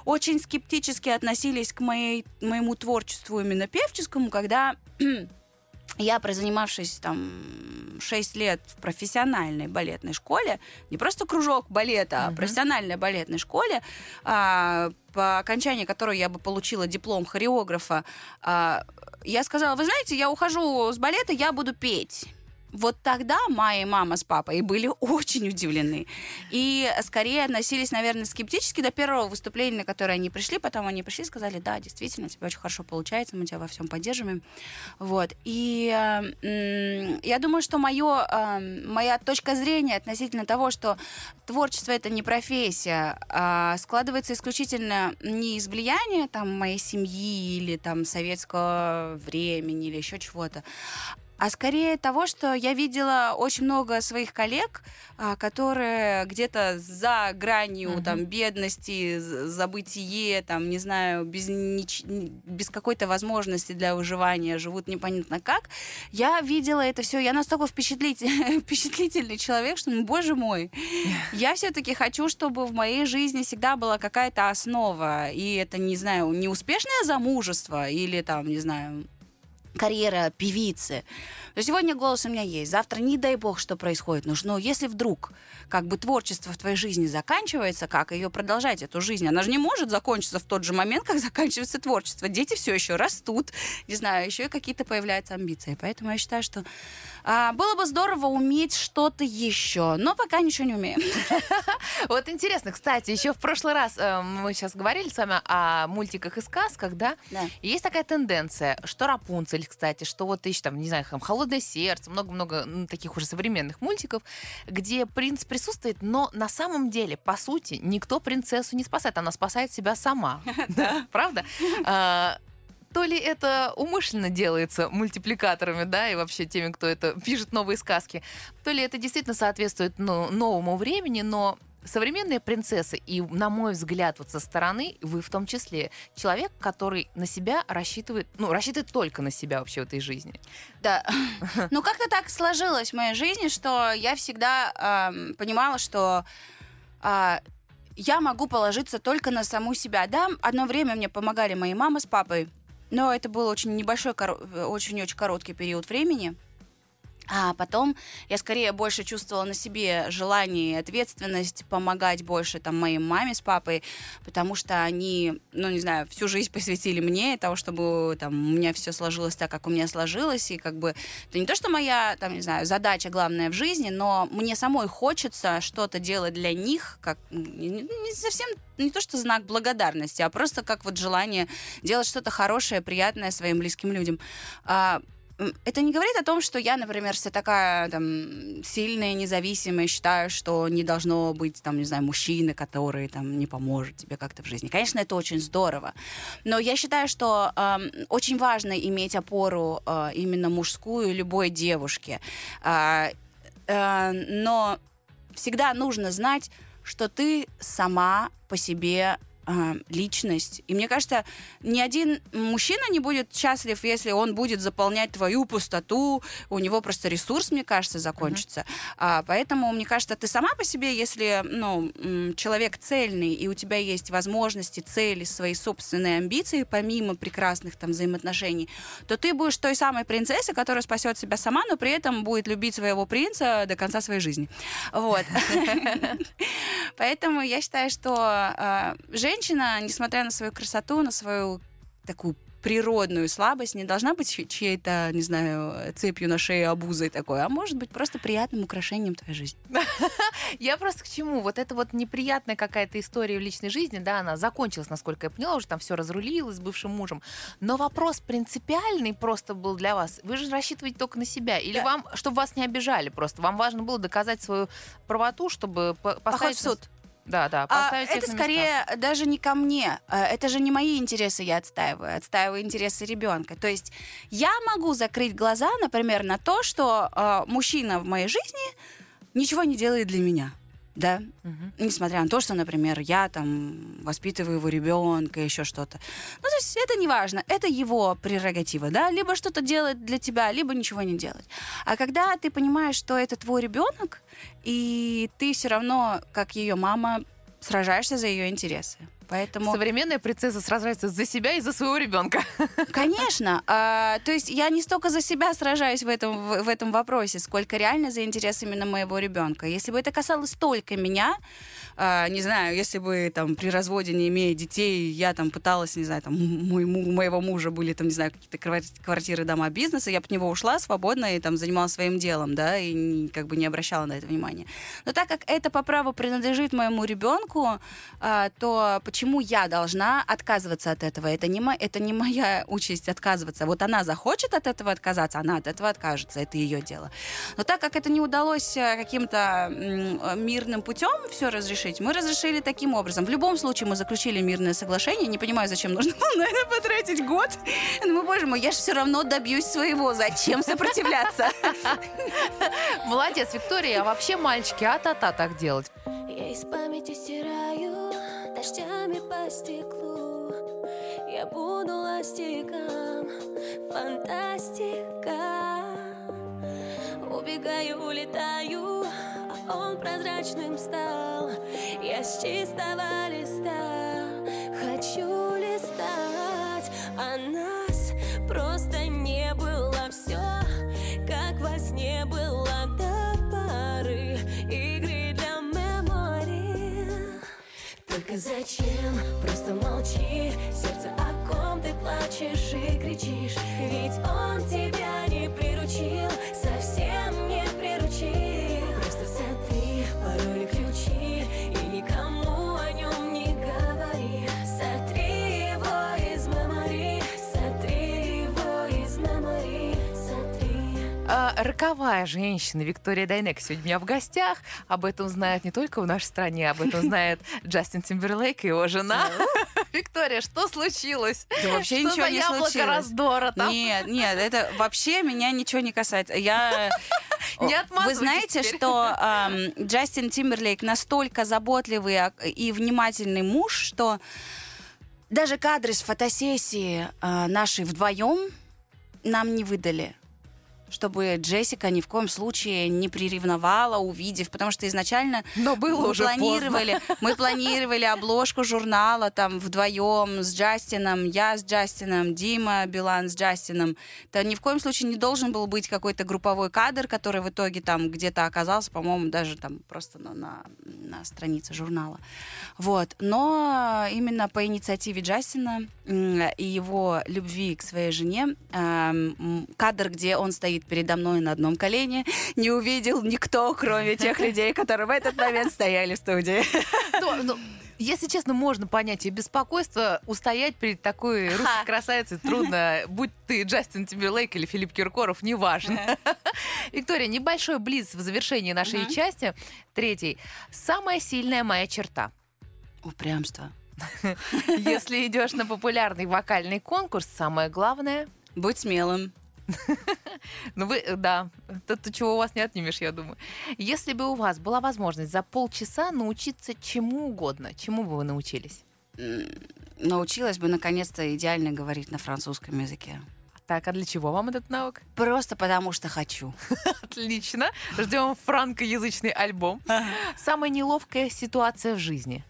очень скептически относились к моей, моему творчеству именно певческому, когда я, прозанимавшись там 6 лет в профессиональной балетной школе, не просто кружок балета, а Мгм. профессиональной балетной школе, а, по окончании которой я бы получила диплом хореографа, а, я сказала, вы знаете, я ухожу с балета, я буду петь. Вот тогда моя мама с папой были очень удивлены. И скорее относились, наверное, скептически до первого выступления, на которое они пришли. Потом они пришли и сказали, да, действительно, тебе очень хорошо получается, мы тебя во всем поддерживаем. Вот. И э, я думаю, что моё, э, моя точка зрения относительно того, что творчество это не профессия, а складывается исключительно не из влияния там, моей семьи или там, советского времени или еще чего-то, а скорее того, что я видела очень много своих коллег, а, которые где-то за гранью Мгм. там бедности, забытие, там не знаю, без нич- без какой-то возможности для выживания живут непонятно как. Я видела это все, я настолько впечатлитель- впечатлительный человек, что, ну, боже мой, я все-таки хочу, чтобы в моей жизни всегда была какая-то основа, и это не знаю, не успешное замужество или там не знаю карьера певицы. Сегодня голос у меня есть, завтра не дай бог, что происходит. Но, но если вдруг как бы творчество в твоей жизни заканчивается, как ее продолжать, эту жизнь? Она же не может закончиться в тот же момент, как заканчивается творчество. Дети все еще растут, не знаю, еще и какие-то появляются амбиции. Поэтому я считаю, что а, было бы здорово уметь что-то еще, но пока ничего не умеем. Вот интересно, кстати, еще в прошлый раз э, мы сейчас говорили с вами о мультиках и сказках, да? Да. И есть такая тенденция, что Рапунцель, кстати, что вот еще там, не знаю, там «Холодное сердце», много-много ну, таких уже современных мультиков, где принц присутствует, но на самом деле, по сути, никто принцессу не спасает, она спасает себя сама. Правда? То ли это умышленно делается мультипликаторами, да, и вообще теми, кто это пишет новые сказки, то ли это действительно соответствует ну, новому времени, но современные принцессы, и, на мой взгляд, вот со стороны, вы в том числе, человек, который на себя рассчитывает, ну, рассчитывает только на себя вообще в этой жизни. Да. Ну, как-то так сложилось в моей жизни, что я всегда эм, понимала, что э, я могу положиться только на саму себя. Да, одно время мне помогали мои мама с папой, но это был очень небольшой, очень-очень короткий период времени. А потом я скорее больше чувствовала на себе желание и ответственность помогать больше там моей маме с папой, потому что они, ну не знаю, всю жизнь посвятили мне того, чтобы там у меня все сложилось так, как у меня сложилось, и как бы это не то, что моя там не знаю задача главная в жизни, но мне самой хочется что-то делать для них, как не, совсем не то, что знак благодарности, а просто как вот желание делать что-то хорошее, приятное своим близким людям. А, это не говорит о том, что я, например, вся такая там сильная, независимая, считаю, что не должно быть там, не знаю, мужчины, который там не поможет тебе как-то в жизни. Конечно, это очень здорово, но я считаю, что э, очень важно иметь опору э, именно мужскую любой девушке, э, э, но всегда нужно знать, что ты сама по себе э, личность. И мне кажется, ни один мужчина не будет счастлив, если он будет заполнять твою пустоту. У него просто ресурс, мне кажется, закончится. Mm-hmm. А, поэтому, мне кажется, ты сама по себе, если ну, человек цельный, и у тебя есть возможности, цели, свои собственные амбиции, помимо прекрасных там взаимоотношений, то ты будешь той самой принцессой, которая спасет себя сама, но при этом будет любить своего принца до конца своей жизни. Вот. Поэтому я считаю, что а, женщина женщина, несмотря на свою красоту, на свою такую природную слабость не должна быть чьей-то, не знаю, цепью на шее обузой такой, а может быть просто приятным украшением твоей жизни. Я просто к чему? Вот это вот неприятная какая-то история в личной жизни, да, она закончилась, насколько я поняла, уже там все разрулилось с бывшим мужем. Но вопрос принципиальный просто был для вас. Вы же рассчитываете только на себя. Или вам, чтобы вас не обижали просто? Вам важно было доказать свою правоту, чтобы поставить... Поход в суд. Да, да, а, Это скорее даже не ко мне. Э, это же не мои интересы я отстаиваю, отстаиваю интересы ребенка. То есть я могу закрыть глаза, например, на то, что э, мужчина в моей жизни ничего не делает для меня да, угу. несмотря на то, что, например, я там воспитываю его ребенка, еще что-то. Ну, то есть это не важно, это его прерогатива, да, либо что-то делать для тебя, либо ничего не делать. А когда ты понимаешь, что это твой ребенок, и ты все равно, как ее мама, сражаешься за ее интересы. Поэтому... Современная принцесса сражается за себя и за своего ребенка. Конечно. А, то есть я не столько за себя сражаюсь в этом, в, в этом вопросе, сколько реально за интерес именно моего ребенка. Если бы это касалось только меня, а, не знаю, если бы там при разводе, не имея детей, я там пыталась, не знаю, там мой, у моего мужа были там, не знаю, какие-то квартиры, дома, бизнеса, я бы от него ушла свободно и там занималась своим делом, да, и как бы не обращала на это внимания. Но так как это по праву принадлежит моему ребенку, а, то почему я должна отказываться от этого? Это не, мо- это не моя участь отказываться. Вот она захочет от этого отказаться, она от этого откажется, это ее дело. Но так как это не удалось э, каким-то мирным путем все разрешить, разрешить. Мы разрешили таким образом. В любом случае мы заключили мирное соглашение. Не понимаю, зачем нужно было на это потратить год. Ну, боже мой, я же все равно добьюсь своего. Зачем сопротивляться? Молодец, Виктория. А вообще мальчики, а-та-та так делать. Я из памяти стираю дождями по стеклу. Я буду ластиком, фантастика. Убегаю, улетаю, он прозрачным стал Я с чистого листа хочу листать А нас просто не было все Как во сне было до поры Игры для мемори Только зачем? Просто молчи. Сердце о ком ты плачешь и кричишь. Ведь он тебя не роковая женщина Виктория Дайнек сегодня у меня в гостях. Об этом знают не только в нашей стране, об этом знает Джастин Тимберлейк и его жена. Виктория, что случилось? Да вообще что ничего не случилось. раздора там? Нет, нет, это вообще меня ничего не касается. Я... Не Вы знаете, теперь. что ам, Джастин Тимберлейк настолько заботливый и внимательный муж, что даже кадры с фотосессии а, нашей вдвоем нам не выдали чтобы Джессика ни в коем случае не приревновала, увидев, потому что изначально Но было мы уже планировали, мы планировали обложку журнала там вдвоем с Джастином, я с Джастином, Дима Билан с Джастином. Это ни в коем случае не должен был быть какой-то групповой кадр, который в итоге там где-то оказался, по-моему, даже там просто на, на, на странице журнала. Вот. Но именно по инициативе Джастина и его любви к своей жене эм, кадр, где он стоит передо мной на одном колене, не увидел никто, кроме тех людей, которые в этот момент стояли в студии. Ну, Если честно, можно понять ее беспокойство. Устоять перед такой русской красавицей трудно. Будь ты Джастин Тимберлейк или Филипп Киркоров, неважно. Виктория, небольшой близ в завершении нашей части. Третий. Самая сильная моя черта. Упрямство. Если идешь на популярный вокальный конкурс, самое главное... Будь смелым. Ну вы, э, да, это то, чего у вас не отнимешь, я думаю. Если бы у вас была возможность за полчаса научиться чему угодно, чему бы вы научились? Научилась бы наконец-то идеально говорить на французском языке. Так, а для чего вам этот навык? Просто потому что хочу. Отлично. Ждем франкоязычный альбом. Самая неловкая ситуация в жизни.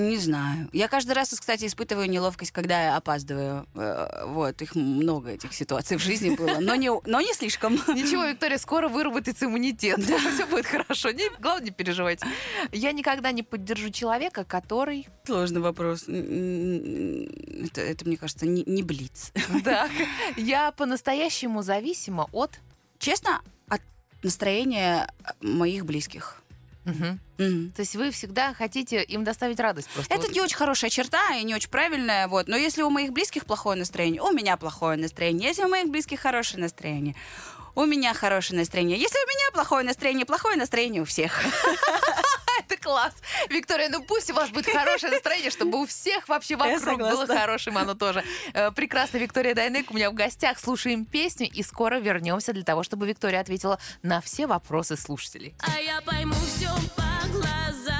Не знаю. Я каждый раз, кстати, испытываю неловкость, когда я опаздываю. Э, Вот, их много этих ситуаций в жизни было, но не, но не слишком. Ничего, Виктория, скоро выработается иммунитет. Все будет хорошо. Не, главное, не переживайте. Я никогда не поддержу человека, который... Сложный вопрос. Это, это, мне кажется, не, не блиц. Так, я по-настоящему зависима от... Честно, от настроения моих близких. Мгм. Мгм. То есть вы всегда хотите им доставить радость просто. Это Вот. не очень хорошая черта и не очень правильная, вот. Но если у моих близких плохое настроение, у меня плохое настроение. Если у моих близких хорошее настроение, у меня хорошее настроение. Если у меня плохое настроение, плохое настроение у всех. Это класс. Виктория, ну пусть у вас будет хорошее настроение, чтобы у всех вообще вокруг было хорошим оно тоже. Э, Прекрасно, Виктория Дайнек у меня в гостях. Слушаем песню и скоро вернемся для того, чтобы Виктория ответила на все вопросы слушателей. А я пойму все по глазам,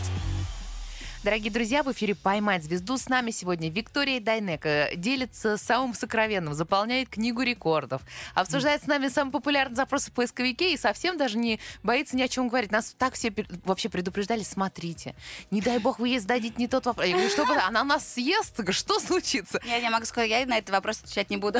Дорогие друзья, в эфире «Поймать звезду». С нами сегодня Виктория Дайнек э, делится самым сокровенным, заполняет книгу рекордов, обсуждает с нами самые популярные запросы в поисковике и совсем даже не боится ни о чем говорить. Нас так все вообще предупреждали, смотрите, не дай бог вы ей зададите не тот вопрос. Я говорю, что она нас съест? Что случится? Я не могу сказать, я на этот вопрос отвечать не буду.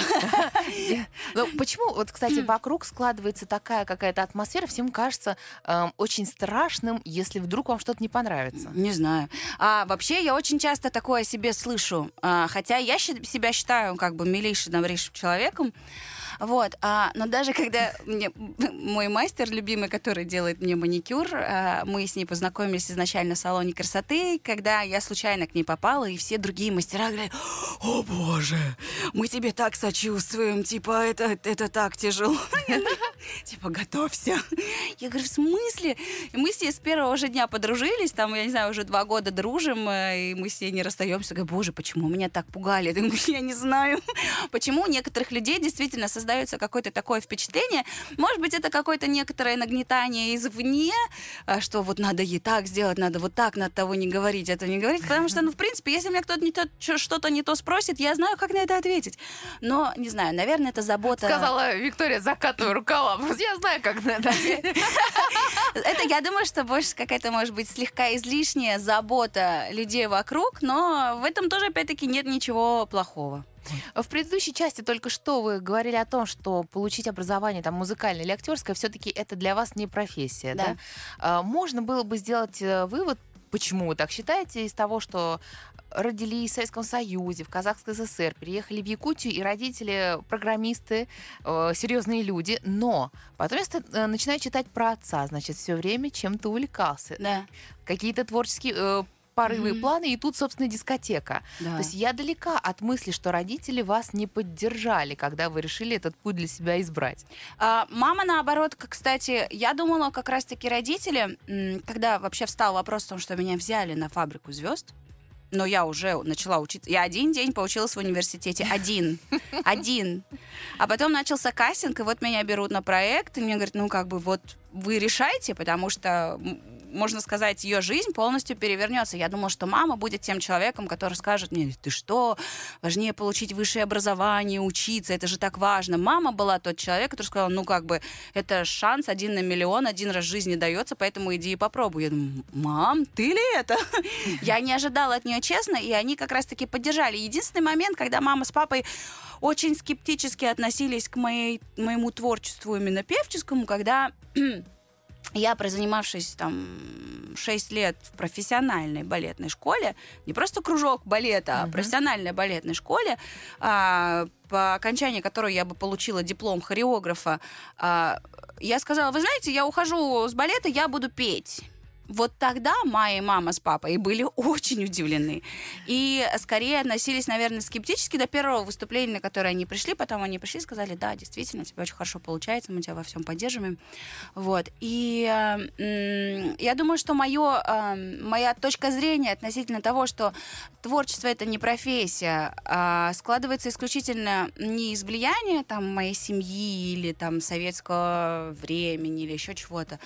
Ну, почему, вот, кстати, вокруг складывается такая какая-то атмосфера, всем кажется эм, очень страшным, если вдруг вам что-то не понравится. Не знаю. А вообще я очень часто такое о себе слышу. А, хотя я себя считаю как бы милейшим, добрейшим человеком. Вот, а, но даже когда мне мой мастер любимый, который делает мне маникюр, а, мы с ней познакомились изначально в салоне красоты, когда я случайно к ней попала, и все другие мастера говорили, о боже, мы тебе так сочувствуем, типа это, это так тяжело. Типа, готовься. Я говорю, в смысле? Мы с ней с первого же дня подружились, там, я не знаю, уже два года дружим, э, и мы с ней не расстаемся. Говорю, боже, почему меня так пугали? Я не знаю. Почему у некоторых людей действительно создается какое-то такое впечатление? Может быть, это какое-то некоторое нагнетание извне, а, что вот надо ей так сделать, надо вот так, надо того не говорить, это не говорить. Потому что, ну, в принципе, если меня кто-то не то- что-то не то спросит, я знаю, как на это ответить. Но, не знаю, наверное, это забота... Сказала Виктория, закатывая рукава. Я знаю, как на это ответить. Это, я думаю, что больше какая-то, может быть, слегка излишняя забота людей вокруг, но в этом тоже, опять-таки, нет ничего плохого. В предыдущей части только что вы говорили о том, что получить образование там музыкальное или актерское все-таки это для вас не профессия, да? Да. А, Можно было бы сделать э, вывод, почему вы так считаете, из того, что родились в Советском Союзе, в Казахской ССР, переехали в Якутию, и родители программисты, э, серьезные люди, но потом я э, начинаю читать про отца, значит, все время чем-то увлекался. Да, Какие-то творческие э, порывы и Мгм. планы, и тут, собственно, дискотека. да. То есть я далека от мысли, что родители вас не поддержали, когда вы решили этот путь для себя избрать. А, мама, наоборот, кстати, я думала, как раз-таки родители, когда вообще встал вопрос о том, что меня взяли на фабрику звезд, но я уже начала учиться. Я один день поучилась в университете. Один. Один. А потом начался кастинг, и вот меня берут на проект, и мне говорят, ну, как бы, вот вы решайте, потому что, можно сказать, ее жизнь полностью перевернется. Я думала, что мама будет тем человеком, который скажет мне, ты что, важнее получить высшее образование, учиться, это же так важно. Мама была тот человек, который сказал, ну, как бы, это шанс один на миллион, один раз в жизни дается, поэтому иди и попробуй. Я думаю, мам, ты ли это? Я не ожидала от нее честно, и они как раз-таки поддержали. Единственный момент, когда мама с папой очень скептически относились к моей, моему творчеству именно певческому, когда я, прозанимавшись там 6 лет в профессиональной балетной школе, не просто кружок балета, а Мгм. профессиональной балетной школе, а, по окончании которой я бы получила диплом хореографа, а, я сказала, вы знаете, я ухожу с балета, я буду петь. Вот тогда моя мама с папой были очень удивлены. И скорее относились, наверное, скептически до первого выступления, на которое они пришли. Потом они пришли и сказали, да, действительно, у тебя очень хорошо получается, мы тебя во всем поддерживаем. Вот. И э, я думаю, что моё, э, моя точка зрения относительно того, что творчество это не профессия, а складывается исключительно не из влияния там, моей семьи или там советского времени или еще чего-то,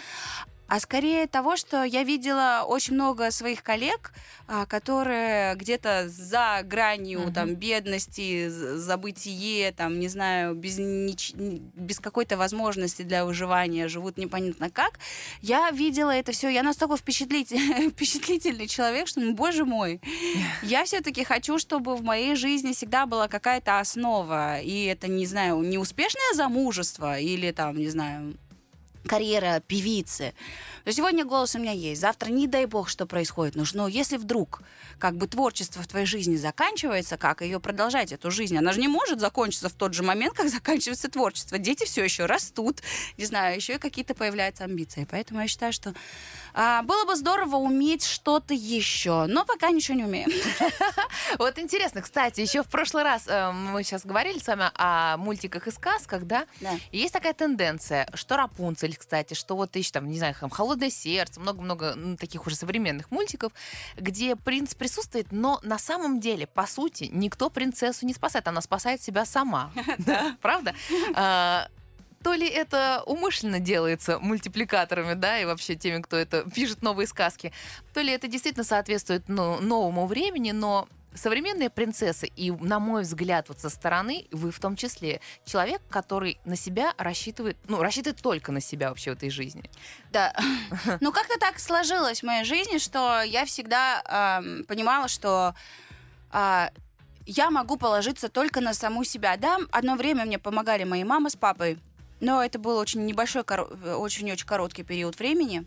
а скорее того, что я видела очень много своих коллег, а, которые где-то за гранью Мгм. там бедности, забытие, там не знаю, без нич- без какой-то возможности для выживания живут непонятно как. Я видела это все, я настолько впечатлитель- впечатлительный человек, что, ну, боже мой, я все-таки хочу, чтобы в моей жизни всегда была какая-то основа, и это, не знаю, не успешное замужество или там, не знаю, карьера певицы. То сегодня голос у меня есть, завтра не дай бог, что происходит. Но, но если вдруг как бы творчество в твоей жизни заканчивается, как ее продолжать, эту жизнь? Она же не может закончиться в тот же момент, как заканчивается творчество. Дети все еще растут, не знаю, еще и какие-то появляются амбиции. Поэтому я считаю, что а, было бы здорово уметь что-то еще, но пока ничего не умеем. Вот интересно, кстати, еще в прошлый раз э, мы сейчас говорили с вами о мультиках и сказках, да? Да. И есть такая тенденция, что Рапунцель, кстати, что вот еще там, не знаю, там «Холодное сердце», много-много таких уже современных мультиков, где принц присутствует, но на самом деле, по сути, никто принцессу не спасает, она спасает себя сама. Да, Правда? То ли это умышленно делается мультипликаторами, да, и вообще теми, кто это пишет новые сказки, то ли это действительно соответствует ну, новому времени, но современные принцессы, и, на мой взгляд, вот со стороны, вы в том числе, человек, который на себя рассчитывает, ну, рассчитывает только на себя вообще в этой жизни. Да. Ну, как-то так сложилось в моей жизни, что я всегда ам, понимала, что а, я могу положиться только на саму себя. Да, одно время мне помогали мои мама с папой, но это был очень небольшой, коро- очень-очень короткий период времени.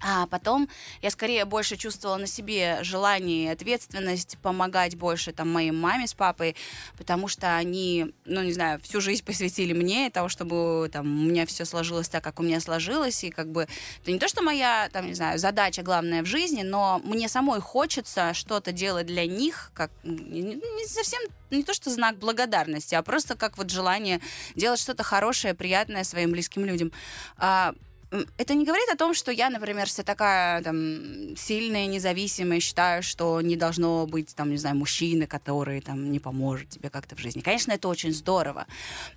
А потом я скорее больше чувствовала на себе желание и ответственность помогать больше там моей маме с папой, потому что они, ну не знаю, всю жизнь посвятили мне того, чтобы там у меня все сложилось так, как у меня сложилось, и как бы это не то, что моя там не знаю задача главная в жизни, но мне самой хочется что-то делать для них, как не, совсем не то, что знак благодарности, а просто как вот желание делать что-то хорошее, приятное своим близким людям. А, Это не говорит о том, что я, например, вся такая там сильная, независимая, считаю, что не должно быть, там, не знаю, мужчины, который там не поможет тебе как-то в жизни. Конечно, это очень здорово.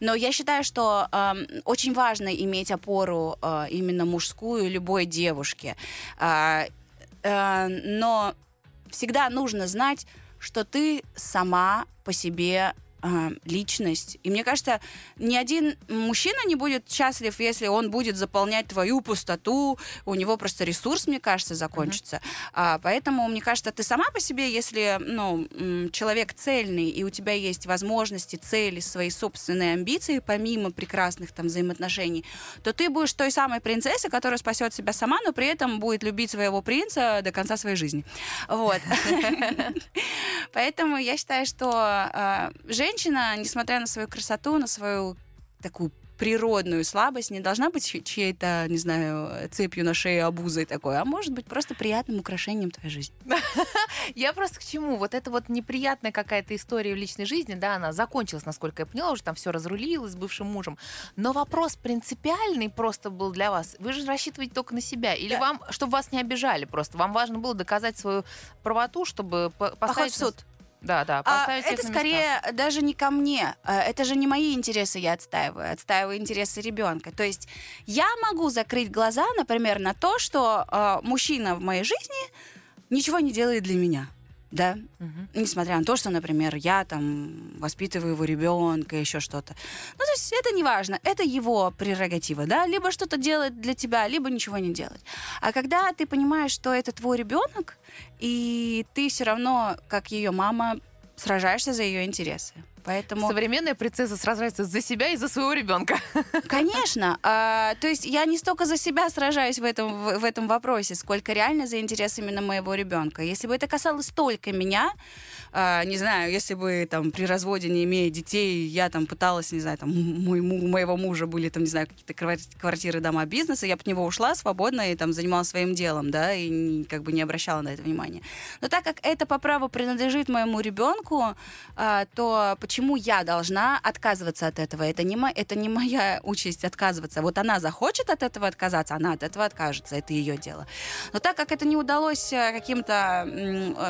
Но я считаю, что эм, очень важно иметь опору э, именно мужскую любой девушке. А, э, но всегда нужно знать, что ты сама по себе а, личность. И мне кажется, ни один мужчина не будет счастлив, если он будет заполнять твою пустоту. У него просто ресурс, мне кажется, закончится. А, поэтому, мне кажется, ты сама по себе, если ну, человек цельный, и у тебя есть возможности, цели, свои собственные амбиции, помимо прекрасных там взаимоотношений, то ты будешь той самой принцессой, которая спасет себя сама, но при этом будет любить своего принца до конца своей жизни. Вот. Поэтому я считаю, что э, женщина, несмотря на свою красоту, на свою такую природную слабость, не должна быть чь- чьей-то, не знаю, цепью на шее обузой такой, а может быть просто приятным украшением твоей жизни. Я просто к чему? Вот это вот неприятная какая-то история в личной жизни, да, она закончилась, насколько я поняла, уже там все разрулилось с бывшим мужем. Но вопрос принципиальный просто был для вас. Вы же рассчитываете только на себя. Или Да. вам, чтобы вас не обижали просто? Вам важно было доказать свою правоту, чтобы Поход поставить... в на- суд. Да, да, А, это на места. скорее даже не ко мне. А, Это же не мои интересы я отстаиваю, отстаиваю интересы ребенка. То есть я могу закрыть глаза, например, на то, что а, мужчина в моей жизни ничего не делает для меня. Да, Мгм. несмотря на то, что, например, я там воспитываю его ребенка, еще что-то. Ну, то есть это не важно, это его прерогатива, да, либо что-то делать для тебя, либо ничего не делать. А когда ты понимаешь, что это твой ребенок, и ты все равно, как ее мама, сражаешься за ее интересы. Поэтому, Современная принцесса сражается за себя и за своего ребенка. конечно, а, то есть я не столько за себя сражаюсь в этом, в, в этом вопросе, сколько реально за интерес именно моего ребенка. Если бы это касалось только меня, а, не знаю, если бы там при разводе, не имея детей, я там пыталась, не знаю, там мой, у моего мужа были там, не знаю, какие-то квар- квартиры, дома, бизнеса, я бы от него ушла свободно и там занималась своим делом, да, и как бы не обращала на это внимания. Но так как это по праву принадлежит моему ребенку, а, то почему я должна отказываться от этого? Это не, мо- это не моя участь отказываться. Вот она захочет от этого отказаться, она от этого откажется, это ее дело. Но так как это не удалось э, каким-то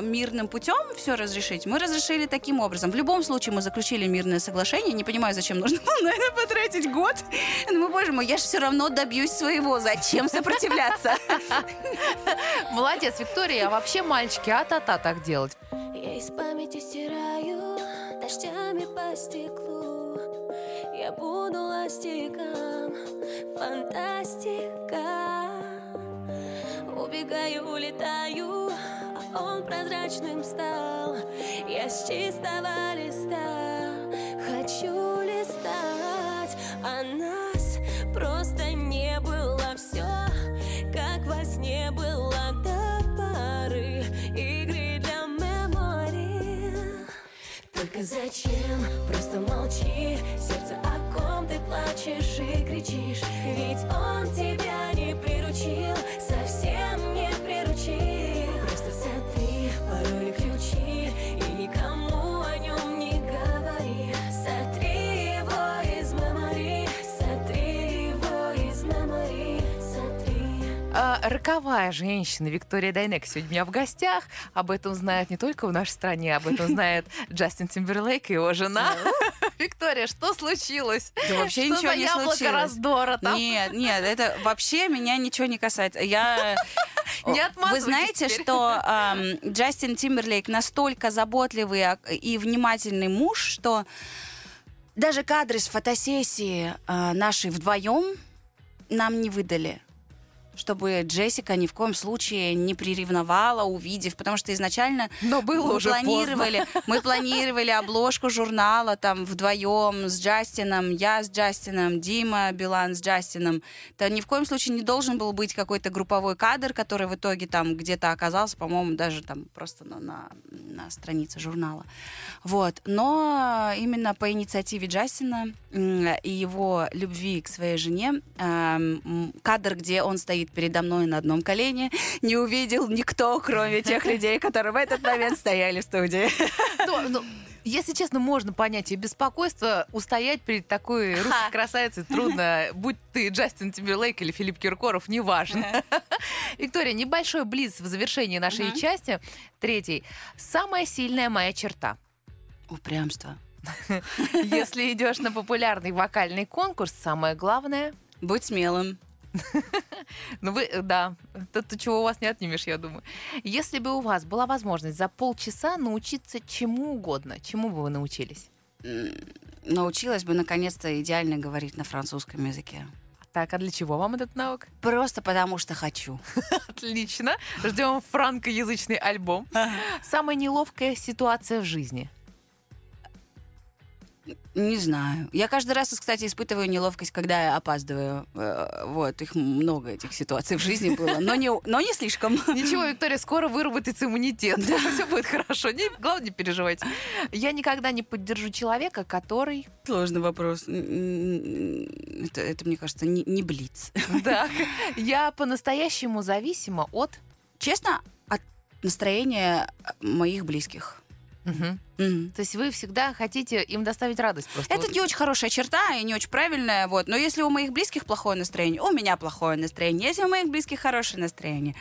мирным путем все разрешить, мы разрешили таким образом. В любом случае мы заключили мирное соглашение. Не понимаю, зачем нужно было на это потратить год. Ну, боже мой, я же все равно добьюсь своего. Зачем сопротивляться? Молодец, Виктория. А вообще, мальчики, а-та-та так делать. Я из памяти стираю дождями по стеклу. Я буду ластиком, фантастика. Убегаю, улетаю, а он прозрачным стал. Я с чистого листа хочу листать, а нас просто не было все, как во сне было зачем? Просто молчи. Сердце, о ком ты плачешь и кричишь? Ведь он тебя не приручил роковая женщина Виктория Дайнек сегодня у меня в гостях. Об этом знают не только в нашей стране, об этом знает Джастин Тимберлейк и его жена. Виктория, что случилось? Да вообще Что ничего не случилось. раздора там? Нет, нет, это вообще меня ничего не касается. Я... Не Вы знаете, теперь. что ам, Джастин Тимберлейк настолько заботливый а, и внимательный муж, что даже кадры с фотосессии а, нашей вдвоем нам не выдали чтобы Джессика ни в коем случае не приревновала, увидев, потому что изначально Но было мы уже планировали, мы планировали обложку журнала там вдвоем с Джастином, я с Джастином, Дима Билан с Джастином. Это ни в коем случае не должен был быть какой-то групповой кадр, который в итоге там где-то оказался, по-моему, даже там просто на, на, на странице журнала. Вот. Но именно по инициативе Джастина и его любви к своей жене эм, кадр, где он стоит передо мной на одном колене, не увидел никто, кроме тех людей, которые в этот момент стояли в студии. Ну, Если честно, можно понять ее беспокойство. Устоять перед такой русской Ха. красавицей трудно. Будь ты Джастин Тимберлейк или Филипп Киркоров, неважно. Виктория, небольшой близ в завершении нашей части, третьей. Самая сильная моя черта. Упрямство. Если идешь на популярный вокальный конкурс, самое главное... Будь смелым. Ну вы, э, да, то, чего у вас не отнимешь, я думаю. Если бы у вас была возможность за полчаса научиться чему угодно, чему бы вы научились? научилась бы наконец-то идеально говорить на французском языке. Так, а для чего вам этот навык? Просто потому что хочу. Отлично. Ждем франкоязычный альбом. Самая неловкая ситуация в жизни. Не знаю. Я каждый раз, кстати, испытываю неловкость, когда я опаздываю. Э, Вот, их много, этих ситуаций в жизни было. Но не, но не слишком. Ничего, Виктория, скоро выработается иммунитет. Все будет хорошо. Не, главное, не переживайте. Я никогда не поддержу человека, который... Сложный вопрос. Это, это мне кажется, не, не блиц. Так, я по-настоящему зависима от... Честно, от настроения моих близких. Мгм. Мгм. То есть вы всегда хотите им доставить радость просто. Это Вот. не очень хорошая черта и не очень правильная, вот. Но если у моих близких плохое настроение, у меня плохое настроение. Если у моих близких хорошее настроение,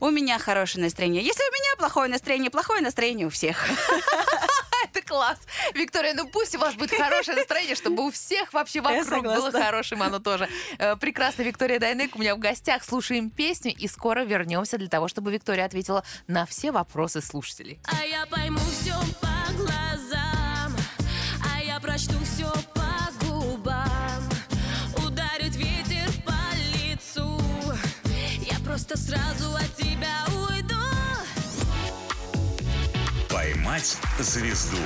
у меня хорошее настроение. Если у меня плохое настроение, плохое настроение у всех. Это класс. Виктория, ну пусть у вас будет хорошее настроение, чтобы у всех вообще вокруг было хорошим оно тоже. Э, Прекрасно, Виктория Дайнек у меня в гостях. Слушаем песню и скоро вернемся для того, чтобы Виктория ответила на все вопросы слушателей. А я пойму все по глазам, а я прочту все по губам. Ударит ветер по лицу, я просто сразу «Поймать звезду»